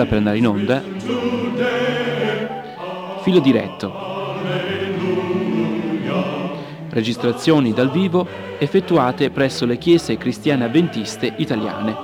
sta per andare in onda, Filo diretto. Registrazioni dal vivo effettuate presso le chiese cristiane avventiste italiane.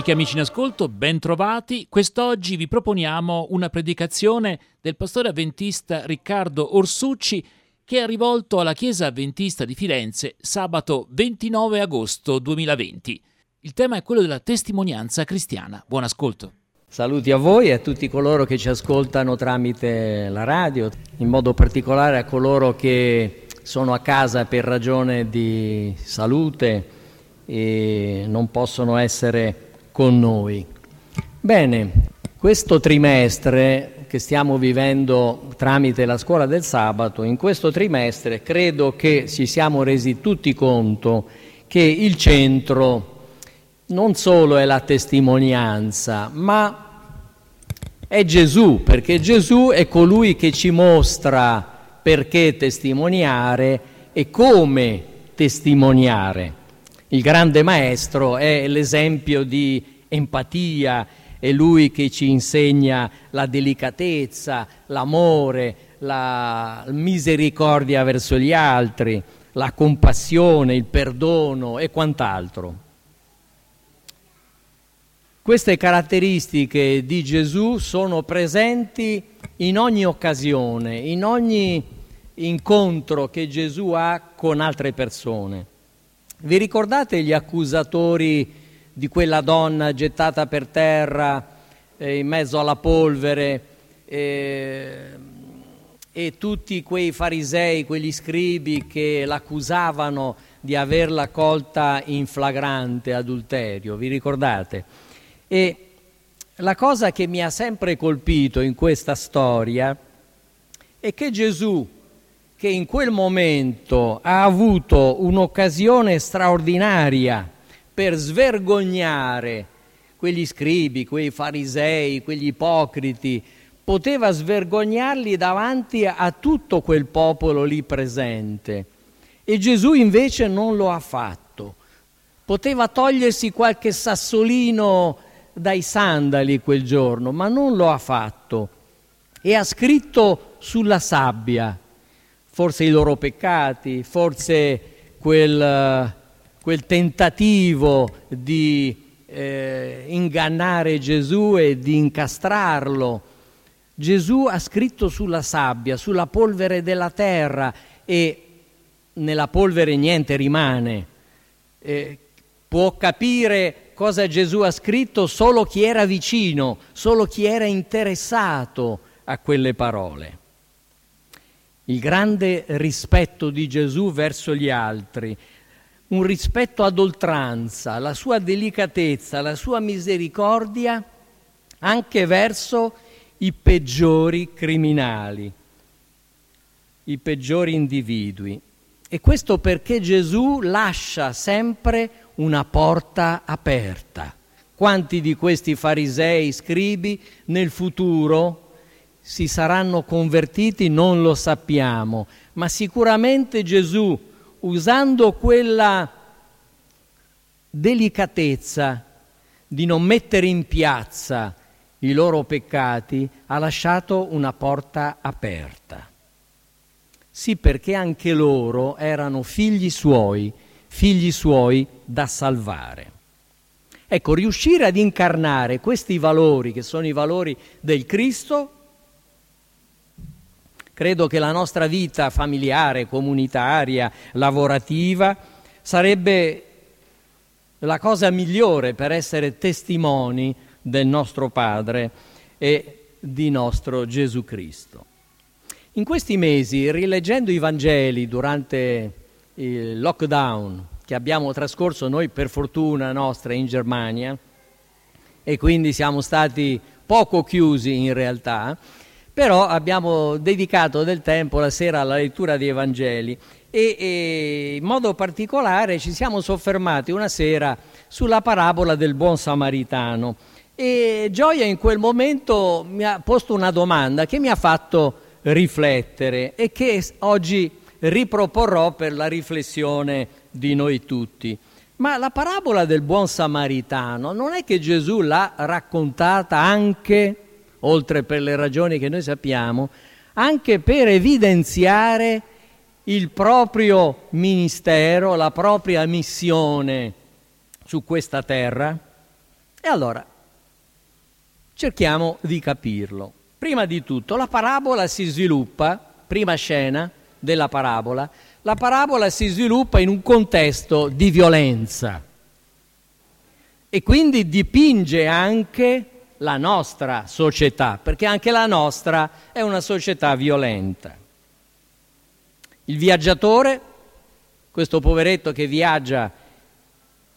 Amiche e amici in ascolto, ben trovati. Quest'oggi vi proponiamo una predicazione del pastore avventista Riccardo Orsucci che è rivolto alla Chiesa Avventista di Firenze sabato 29 agosto 2020. Il tema è quello della testimonianza cristiana. Buon ascolto. Saluti a voi e a tutti coloro che ci ascoltano tramite la radio, in modo particolare a coloro che sono a casa per ragione di salute e non possono essere con noi. Bene, questo trimestre che stiamo vivendo tramite la scuola del sabato, in questo trimestre credo che ci siamo resi tutti conto che il centro non solo è la testimonianza, ma è Gesù, perché Gesù è colui che ci mostra perché testimoniare e come testimoniare. Il grande maestro è l'esempio di empatia, è lui che ci insegna la delicatezza, l'amore, la misericordia verso gli altri, la compassione, il perdono e quant'altro. Queste caratteristiche di Gesù sono presenti in ogni occasione, in ogni incontro che Gesù ha con altre persone. Vi ricordate gli accusatori di quella donna gettata per terra eh, in mezzo alla polvere eh, e tutti quei farisei, quegli scribi che l'accusavano di averla colta in flagrante adulterio, vi ricordate? E la cosa che mi ha sempre colpito in questa storia è che Gesù che in quel momento ha avuto un'occasione straordinaria per svergognare quegli scribi, quei farisei, quegli ipocriti, poteva svergognarli davanti a tutto quel popolo lì presente. E Gesù invece non lo ha fatto. Poteva togliersi qualche sassolino dai sandali quel giorno, ma non lo ha fatto. E ha scritto sulla sabbia forse i loro peccati, forse quel, quel tentativo di eh, ingannare Gesù e di incastrarlo. Gesù ha scritto sulla sabbia, sulla polvere della terra e nella polvere niente rimane. Eh, può capire cosa Gesù ha scritto solo chi era vicino, solo chi era interessato a quelle parole il grande rispetto di Gesù verso gli altri, un rispetto ad oltranza, la sua delicatezza, la sua misericordia anche verso i peggiori criminali, i peggiori individui. E questo perché Gesù lascia sempre una porta aperta. Quanti di questi farisei, scribi, nel futuro si saranno convertiti non lo sappiamo, ma sicuramente Gesù, usando quella delicatezza di non mettere in piazza i loro peccati, ha lasciato una porta aperta. Sì, perché anche loro erano figli suoi, figli suoi da salvare. Ecco, riuscire ad incarnare questi valori, che sono i valori del Cristo, Credo che la nostra vita familiare, comunitaria, lavorativa sarebbe la cosa migliore per essere testimoni del nostro Padre e di nostro Gesù Cristo. In questi mesi, rileggendo i Vangeli durante il lockdown che abbiamo trascorso noi per fortuna nostra in Germania, e quindi siamo stati poco chiusi in realtà, però abbiamo dedicato del tempo la sera alla lettura dei Vangeli e, e in modo particolare ci siamo soffermati una sera sulla parabola del buon samaritano e Gioia in quel momento mi ha posto una domanda che mi ha fatto riflettere e che oggi riproporrò per la riflessione di noi tutti. Ma la parabola del buon samaritano non è che Gesù l'ha raccontata anche, oltre per le ragioni che noi sappiamo, anche per evidenziare il proprio ministero, la propria missione su questa terra? E allora cerchiamo di capirlo. Prima di tutto, la parabola si sviluppa, prima scena della parabola, la parabola si sviluppa in un contesto di violenza e quindi dipinge anche la nostra società, perché anche la nostra è una società violenta. Il viaggiatore, questo poveretto che viaggia,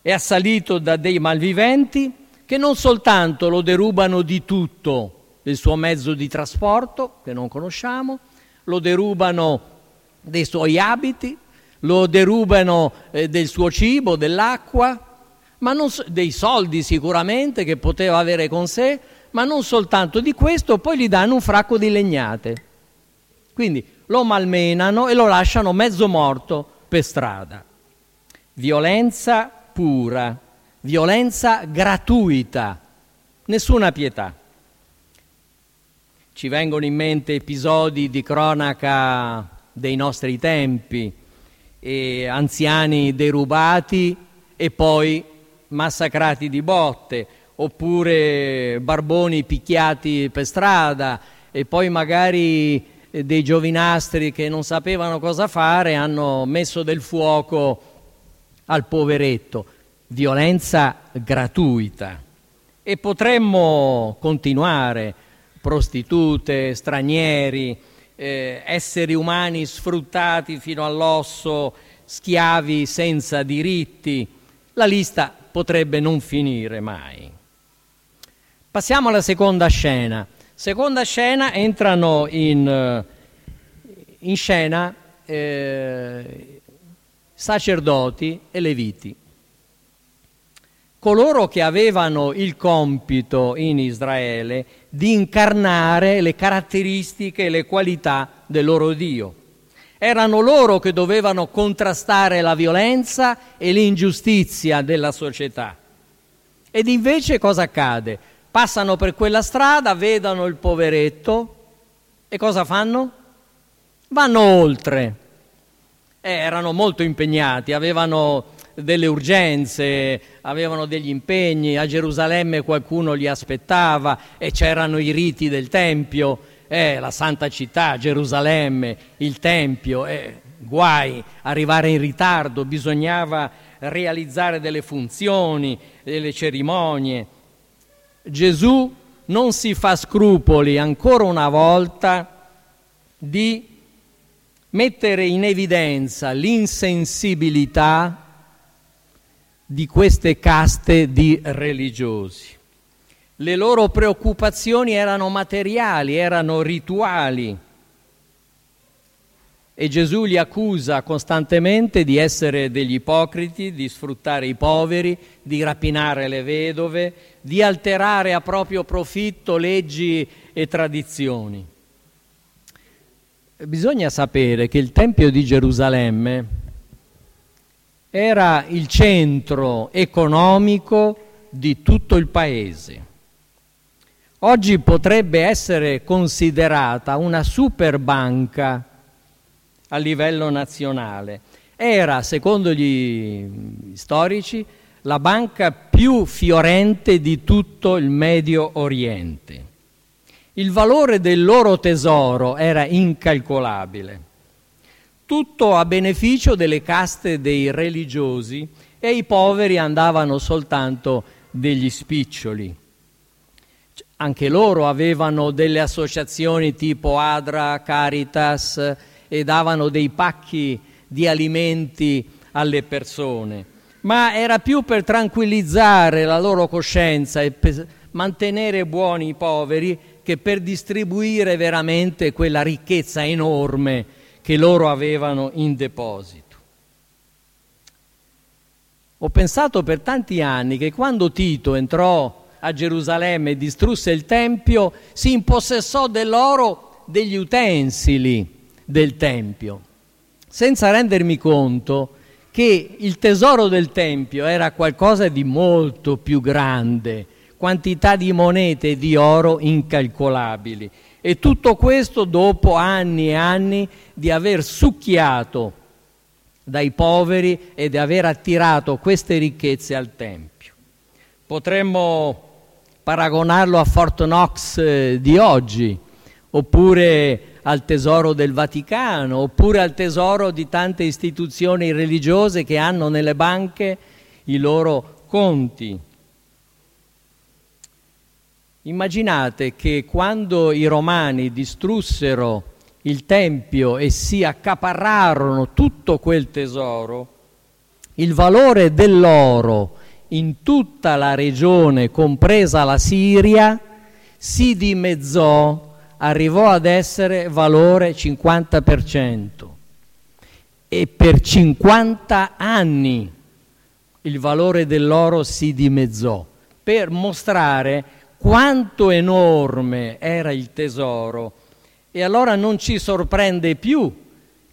è assalito da dei malviventi che non soltanto lo derubano di tutto del suo mezzo di trasporto, che non conosciamo, lo derubano dei suoi abiti, lo derubano eh, del suo cibo, dell'acqua, non, dei soldi sicuramente che poteva avere con sé, ma non soltanto di questo, poi gli danno un fracco di legnate. Quindi lo malmenano e lo lasciano mezzo morto per strada. Violenza pura, violenza gratuita, nessuna pietà. Ci vengono in mente episodi di cronaca dei nostri tempi, anziani derubati e poi massacrati di botte, oppure barboni picchiati per strada e poi magari dei giovinastri che non sapevano cosa fare hanno messo del fuoco al poveretto. Violenza gratuita. E potremmo continuare, prostitute, stranieri, eh, esseri umani sfruttati fino all'osso, schiavi senza diritti. La lista potrebbe non finire mai. Passiamo alla seconda scena. Seconda scena entrano in, eh, in scena eh, sacerdoti e leviti coloro che avevano il compito in Israele di incarnare le caratteristiche e le qualità del loro Dio. Erano loro che dovevano contrastare la violenza e l'ingiustizia della società. Ed invece cosa accade? Passano per quella strada, vedono il poveretto e cosa fanno? Vanno oltre. Eh, erano molto impegnati, avevano delle urgenze, avevano degli impegni, a Gerusalemme qualcuno li aspettava e c'erano i riti del Tempio, eh, la Santa Città, Gerusalemme, il Tempio, eh, guai, arrivare in ritardo, bisognava realizzare delle funzioni, delle cerimonie. Gesù non si fa scrupoli ancora una volta di mettere in evidenza l'insensibilità di queste caste di religiosi. Le loro preoccupazioni erano materiali, erano rituali e Gesù li accusa costantemente di essere degli ipocriti, di sfruttare i poveri, di rapinare le vedove, di alterare a proprio profitto leggi e tradizioni. Bisogna sapere che il Tempio di Gerusalemme era il centro economico di tutto il paese. Oggi potrebbe essere considerata una super banca a livello nazionale. Era, secondo gli storici, la banca più fiorente di tutto il Medio Oriente. Il valore del loro tesoro era incalcolabile tutto a beneficio delle caste dei religiosi e i poveri andavano soltanto degli spiccioli. Anche loro avevano delle associazioni tipo Adra, Caritas e davano dei pacchi di alimenti alle persone, ma era più per tranquillizzare la loro coscienza e per mantenere buoni i poveri che per distribuire veramente quella ricchezza enorme che loro avevano in deposito. Ho pensato per tanti anni che quando Tito entrò a Gerusalemme distrusse il Tempio, si impossessò dell'oro degli utensili del Tempio, senza rendermi conto che il tesoro del Tempio era qualcosa di molto più grande, quantità di monete e di oro incalcolabili. E tutto questo dopo anni e anni di aver succhiato dai poveri e di aver attirato queste ricchezze al Tempio. Potremmo paragonarlo a Fort Knox eh, di oggi, oppure al tesoro del Vaticano, oppure al tesoro di tante istituzioni religiose che hanno nelle banche i loro conti. Immaginate che quando i romani distrussero il Tempio e si accaparrarono tutto quel tesoro, il valore dell'oro in tutta la regione, compresa la Siria, si dimezzò, arrivò ad essere valore 50%. E per 50 anni il valore dell'oro si dimezzò, per mostrare quanto enorme era il tesoro e allora non ci sorprende più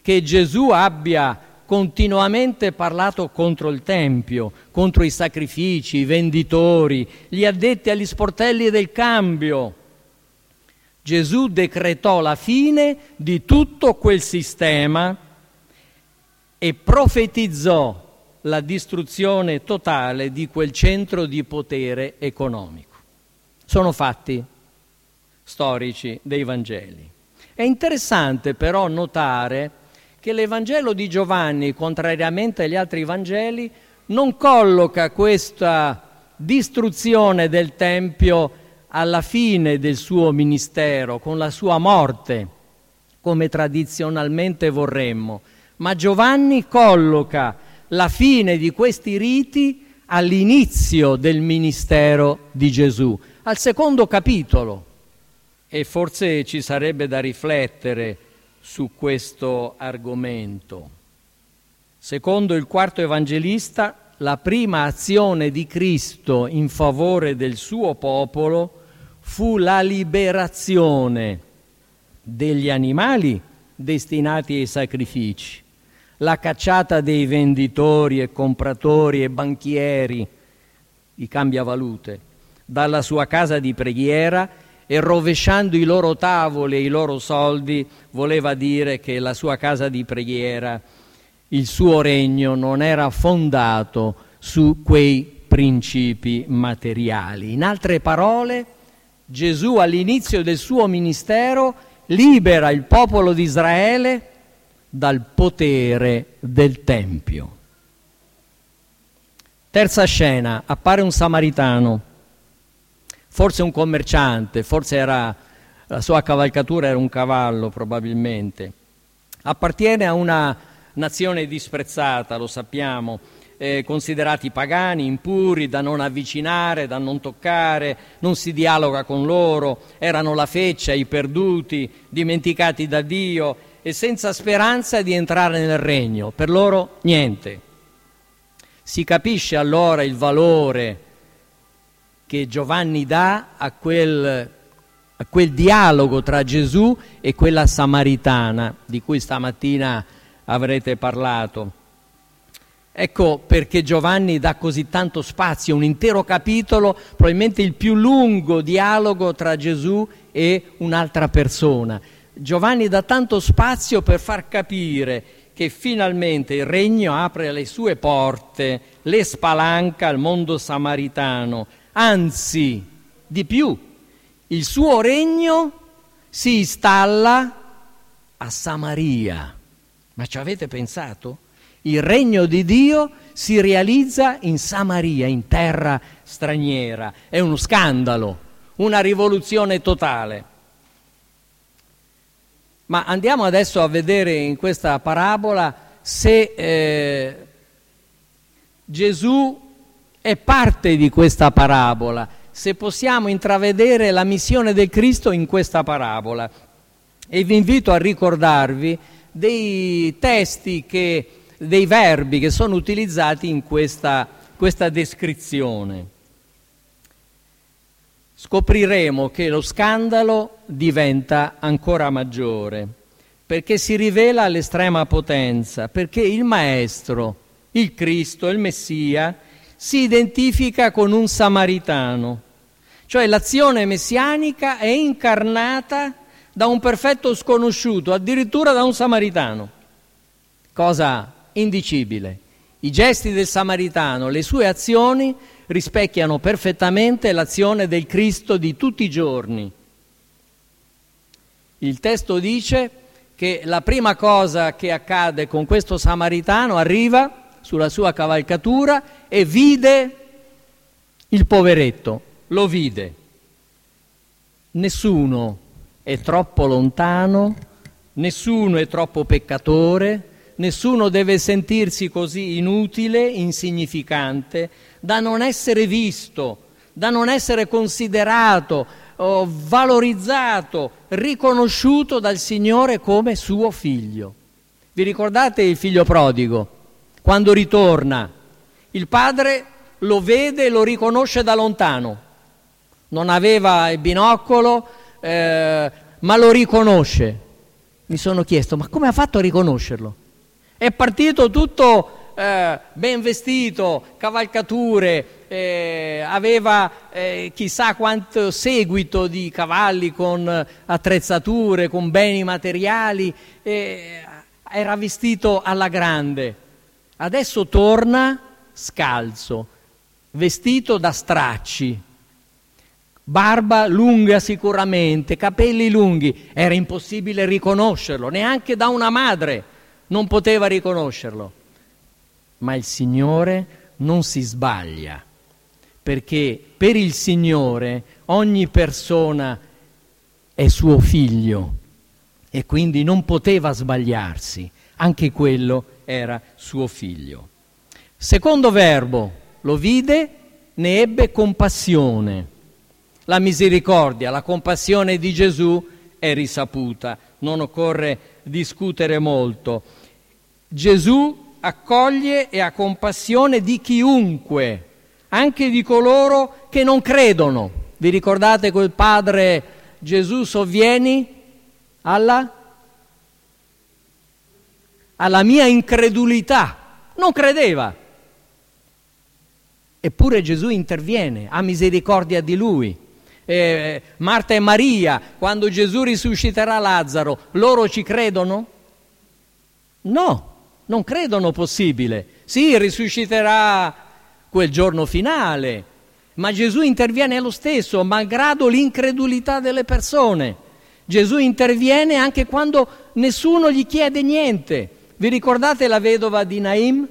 che Gesù abbia continuamente parlato contro il Tempio, contro i sacrifici, i venditori, gli addetti agli sportelli del cambio. Gesù decretò la fine di tutto quel sistema e profetizzò la distruzione totale di quel centro di potere economico. Sono fatti storici dei Vangeli. È interessante però notare che l'Evangelo di Giovanni, contrariamente agli altri Vangeli, non colloca questa distruzione del Tempio alla fine del suo ministero, con la sua morte, come tradizionalmente vorremmo, ma Giovanni colloca la fine di questi riti all'inizio del ministero di Gesù, al secondo capitolo. E forse ci sarebbe da riflettere su questo argomento. Secondo il quarto evangelista, la prima azione di Cristo in favore del suo popolo fu la liberazione degli animali destinati ai sacrifici, la cacciata dei venditori e compratori e banchieri, i cambiavalute, dalla sua casa di preghiera e rovesciando i loro tavoli e i loro soldi voleva dire che la sua casa di preghiera, il suo regno non era fondato su quei principi materiali. In altre parole, Gesù all'inizio del suo ministero libera il popolo di Israele dal potere del Tempio. Terza scena, appare un samaritano forse un commerciante, forse era, la sua cavalcatura era un cavallo probabilmente. Appartiene a una nazione disprezzata, lo sappiamo, eh, considerati pagani, impuri, da non avvicinare, da non toccare, non si dialoga con loro, erano la feccia, i perduti, dimenticati da Dio e senza speranza di entrare nel regno. Per loro niente. Si capisce allora il valore che Giovanni dà a quel, a quel dialogo tra Gesù e quella samaritana di cui stamattina avrete parlato. Ecco perché Giovanni dà così tanto spazio, un intero capitolo, probabilmente il più lungo dialogo tra Gesù e un'altra persona. Giovanni dà tanto spazio per far capire che finalmente il regno apre le sue porte, le spalanca al mondo samaritano, anzi di più, il suo regno si installa a Samaria. Ma ci avete pensato? Il regno di Dio si realizza in Samaria, in terra straniera. È uno scandalo, una rivoluzione totale. Ma andiamo adesso a vedere in questa parabola se eh, Gesù è parte di questa parabola, se possiamo intravedere la missione del Cristo in questa parabola. E vi invito a ricordarvi dei testi, che, dei verbi che sono utilizzati in questa, questa descrizione. Scopriremo che lo scandalo diventa ancora maggiore perché si rivela all'estrema potenza, perché il Maestro, il Cristo, il Messia, si identifica con un samaritano, cioè l'azione messianica è incarnata da un perfetto sconosciuto, addirittura da un samaritano, cosa indicibile. I gesti del samaritano, le sue azioni rispecchiano perfettamente l'azione del Cristo di tutti i giorni. Il testo dice che la prima cosa che accade con questo samaritano arriva sulla sua cavalcatura e vide il poveretto, lo vide. Nessuno è troppo lontano, nessuno è troppo peccatore, nessuno deve sentirsi così inutile, insignificante, da non essere visto, da non essere considerato, valorizzato, riconosciuto dal Signore come suo figlio. Vi ricordate il figlio prodigo? Quando ritorna, il padre lo vede e lo riconosce da lontano. Non aveva il binocolo, eh, ma lo riconosce. Mi sono chiesto, ma come ha fatto a riconoscerlo? È partito tutto eh, ben vestito, cavalcature, eh, aveva eh, chissà quanto seguito di cavalli con attrezzature, con beni materiali, era vestito alla grande. Adesso torna scalzo, vestito da stracci, barba lunga sicuramente, capelli lunghi, era impossibile riconoscerlo, neanche da una madre non poteva riconoscerlo ma il Signore non si sbaglia, perché per il Signore ogni persona è suo figlio e quindi non poteva sbagliarsi, anche quello era suo figlio. Secondo verbo, lo vide, ne ebbe compassione. La misericordia, la compassione di Gesù è risaputa, non occorre discutere molto. Gesù accoglie e ha compassione di chiunque, anche di coloro che non credono. Vi ricordate quel padre Gesù sovvieni alla, alla mia incredulità? Non credeva. Eppure Gesù interviene, ha misericordia di lui. Eh, Marta e Maria, quando Gesù risusciterà Lazzaro, loro ci credono? No, non credono possibile. Sì, risusciterà quel giorno finale, ma Gesù interviene lo stesso, malgrado l'incredulità delle persone. Gesù interviene anche quando nessuno gli chiede niente. Vi ricordate la vedova di Naim?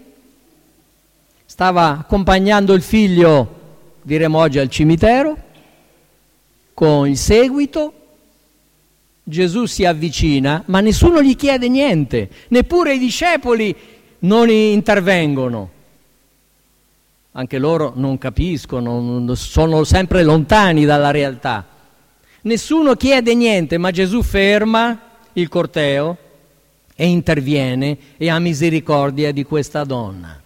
Stava accompagnando il figlio, diremo oggi, al cimitero, con il seguito Gesù si avvicina, ma nessuno gli chiede niente, neppure i discepoli non intervengono. Anche loro non capiscono, sono sempre lontani dalla realtà. Nessuno chiede niente, ma Gesù ferma il corteo e interviene e ha misericordia di questa donna.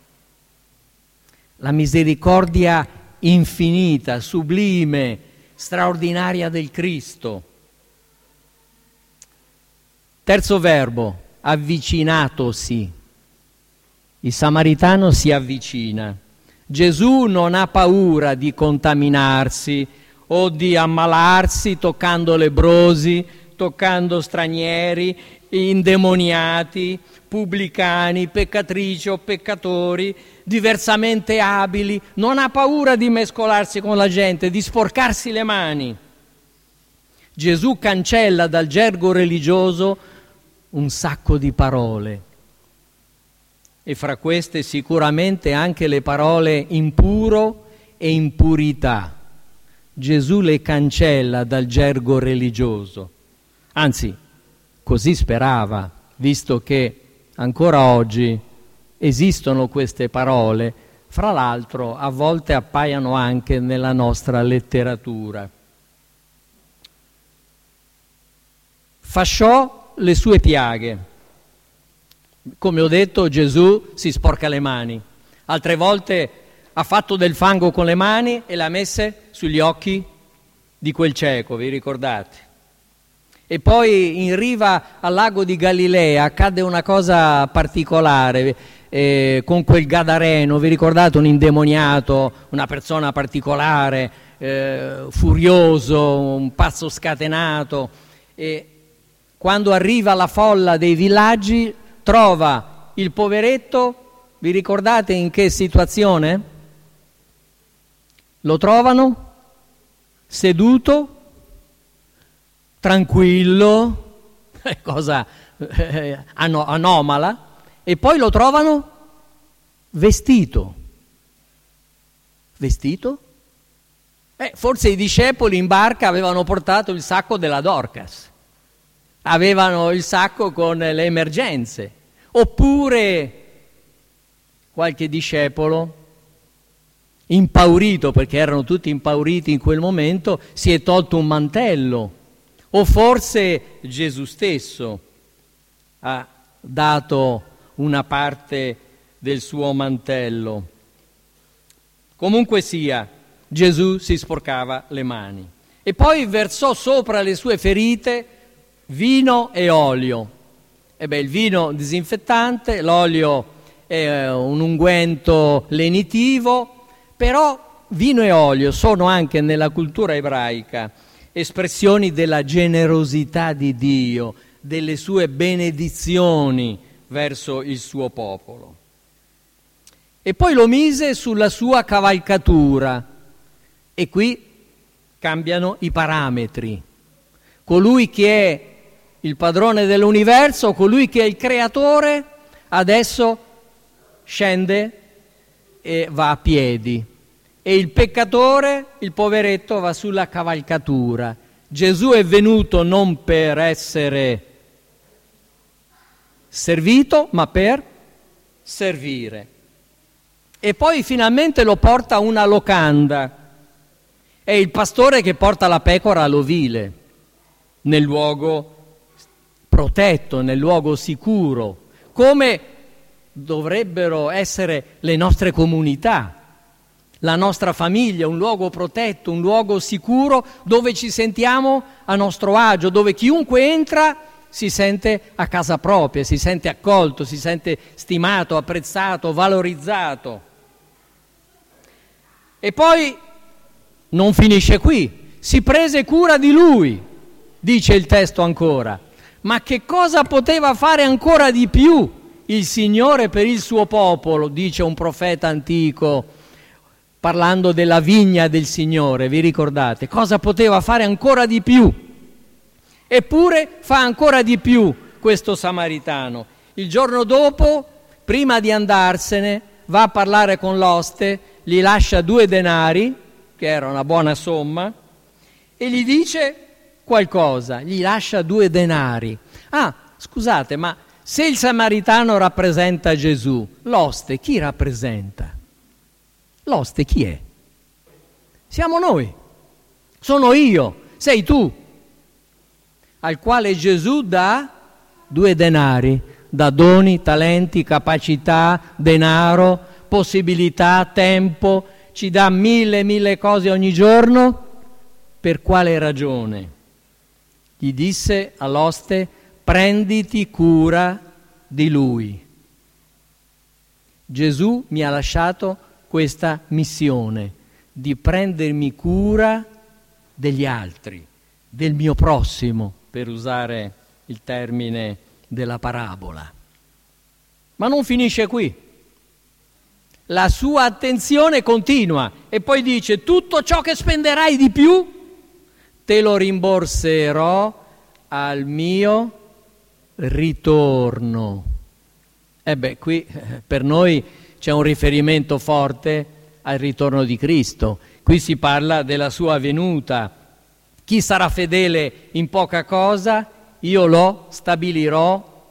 La misericordia infinita, sublime, straordinaria del Cristo Terzo verbo, avvicinatosi. Il samaritano si avvicina. Gesù non ha paura di contaminarsi o di ammalarsi toccando lebrosi, toccando stranieri, indemoniati, pubblicani, peccatrici o peccatori, diversamente abili. Non ha paura di mescolarsi con la gente, di sporcarsi le mani. Gesù cancella dal gergo religioso un sacco di parole e fra queste sicuramente anche le parole impuro e impurità. Gesù le cancella dal gergo religioso. Anzi, così sperava, visto che ancora oggi esistono queste parole, fra l'altro a volte appaiono anche nella nostra letteratura. Fasciò le sue piaghe, Come ho detto, Gesù si sporca le mani. Altre volte ha fatto del fango con le mani e l'ha messe sugli occhi di quel cieco, vi ricordate? E poi in riva al lago di Galilea accade una cosa particolare eh, con quel Gadareno, vi ricordate un indemoniato, una persona particolare, eh, furioso, un pazzo scatenato. E quando arriva la folla dei villaggi trova il poveretto, vi ricordate in che situazione? Lo trovano seduto tranquillo, cosa eh, anomala, e poi lo trovano vestito. Vestito? Eh, forse i discepoli in barca avevano portato il sacco della Dorcas, avevano il sacco con le emergenze, oppure qualche discepolo impaurito, perché erano tutti impauriti in quel momento, si è tolto un mantello o forse Gesù stesso ha dato una parte del suo mantello. Comunque sia, Gesù si sporcava le mani e poi versò sopra le sue ferite vino e olio. E beh, il vino disinfettante, l'olio è un unguento lenitivo, però vino e olio sono anche nella cultura ebraica espressioni della generosità di Dio, delle sue benedizioni verso il suo popolo. E poi lo mise sulla sua cavalcatura e qui cambiano i parametri. Colui che è il padrone dell'universo, colui che è il creatore, adesso scende e va a piedi e il peccatore, il poveretto, va sulla cavalcatura. Gesù è venuto non per essere servito, ma per servire. E poi finalmente lo porta a una locanda. È il pastore che porta la pecora all'ovile, nel luogo protetto, nel luogo sicuro, come dovrebbero essere le nostre comunità la nostra famiglia, un luogo protetto, un luogo sicuro dove ci sentiamo a nostro agio, dove chiunque entra si sente a casa propria, si sente accolto, si sente stimato, apprezzato, valorizzato. E poi non finisce qui, si prese cura di lui, dice il testo ancora. Ma che cosa poteva fare ancora di più il Signore per il suo popolo, dice un profeta antico parlando della vigna del Signore, vi ricordate? Cosa poteva fare ancora di più? Eppure fa ancora di più questo samaritano. Il giorno dopo, prima di andarsene, va a parlare con l'oste, gli lascia due denari, che era una buona somma, e gli dice qualcosa, gli lascia due denari. Ah, scusate, ma se il samaritano rappresenta Gesù, l'oste chi rappresenta? L'oste chi è? Siamo noi, sono io, sei tu, al quale Gesù dà due denari, dà doni, talenti, capacità, denaro, possibilità, tempo, ci dà mille, mille cose ogni giorno. Per quale ragione? Gli disse all'oste, prenditi cura di lui. Gesù mi ha lasciato questa missione di prendermi cura degli altri, del mio prossimo, per usare il termine della parabola. Ma non finisce qui. La sua attenzione continua e poi dice tutto ciò che spenderai di più te lo rimborserò al mio ritorno. E beh, qui eh, per noi c'è un riferimento forte al ritorno di Cristo. Qui si parla della sua venuta. Chi sarà fedele in poca cosa, io lo stabilirò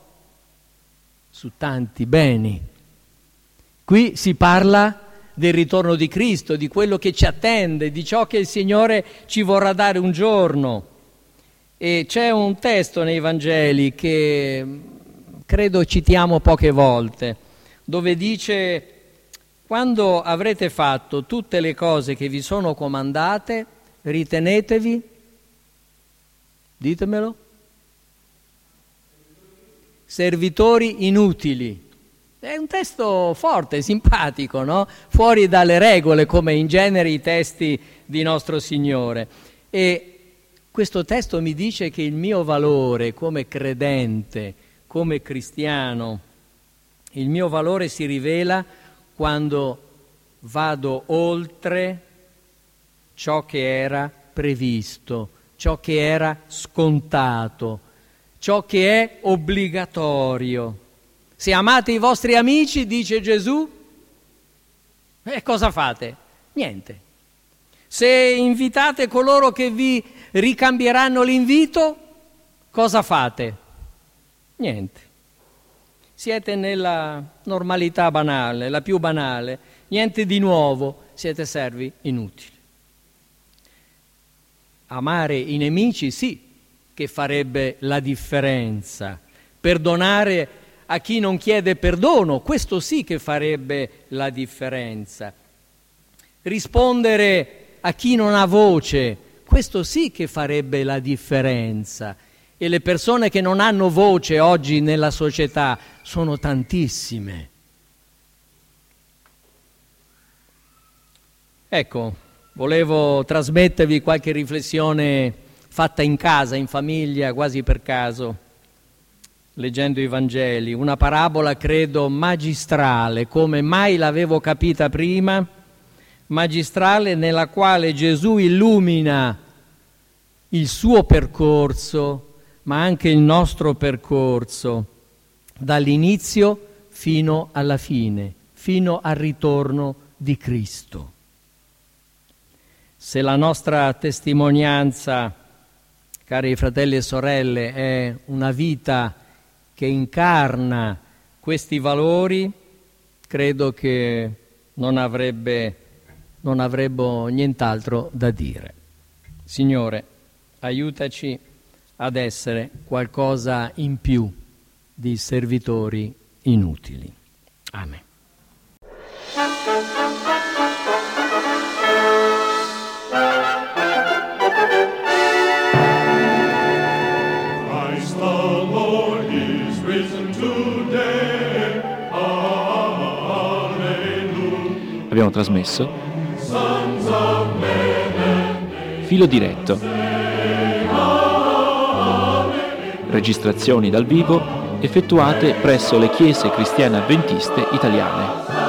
su tanti beni. Qui si parla del ritorno di Cristo, di quello che ci attende, di ciò che il Signore ci vorrà dare un giorno. E c'è un testo nei Vangeli che credo citiamo poche volte, dove dice quando avrete fatto tutte le cose che vi sono comandate, ritenetevi, ditemelo, servitori inutili. È un testo forte, simpatico, no? Fuori dalle regole, come in genere i testi di nostro Signore. E questo testo mi dice che il mio valore come credente, come cristiano, il mio valore si rivela quando vado oltre ciò che era previsto, ciò che era scontato, ciò che è obbligatorio. Se amate i vostri amici, dice Gesù, e eh, cosa fate? Niente. Se invitate coloro che vi ricambieranno l'invito, cosa fate? Niente. Siete nella normalità banale, la più banale, niente di nuovo, siete servi inutili. Amare i nemici sì che farebbe la differenza. Perdonare a chi non chiede perdono, questo sì che farebbe la differenza. Rispondere a chi non ha voce, questo sì che farebbe la differenza. E le persone che non hanno voce oggi nella società sono tantissime. Ecco, volevo trasmettervi qualche riflessione fatta in casa, in famiglia, quasi per caso, leggendo i Vangeli. Una parabola, credo, magistrale, come mai l'avevo capita prima magistrale nella quale Gesù illumina il suo percorso, ma anche il nostro percorso, dall'inizio fino alla fine, fino al ritorno di Cristo. Se la nostra testimonianza, cari fratelli e sorelle, è una vita che incarna questi valori, credo che non avrebbe non avremmo nient'altro da dire. Signore, aiutaci ad essere qualcosa in più di servitori inutili. Amen. Abbiamo trasmesso Filo diretto. Registrazioni dal vivo effettuate presso le chiese cristiane avventiste italiane.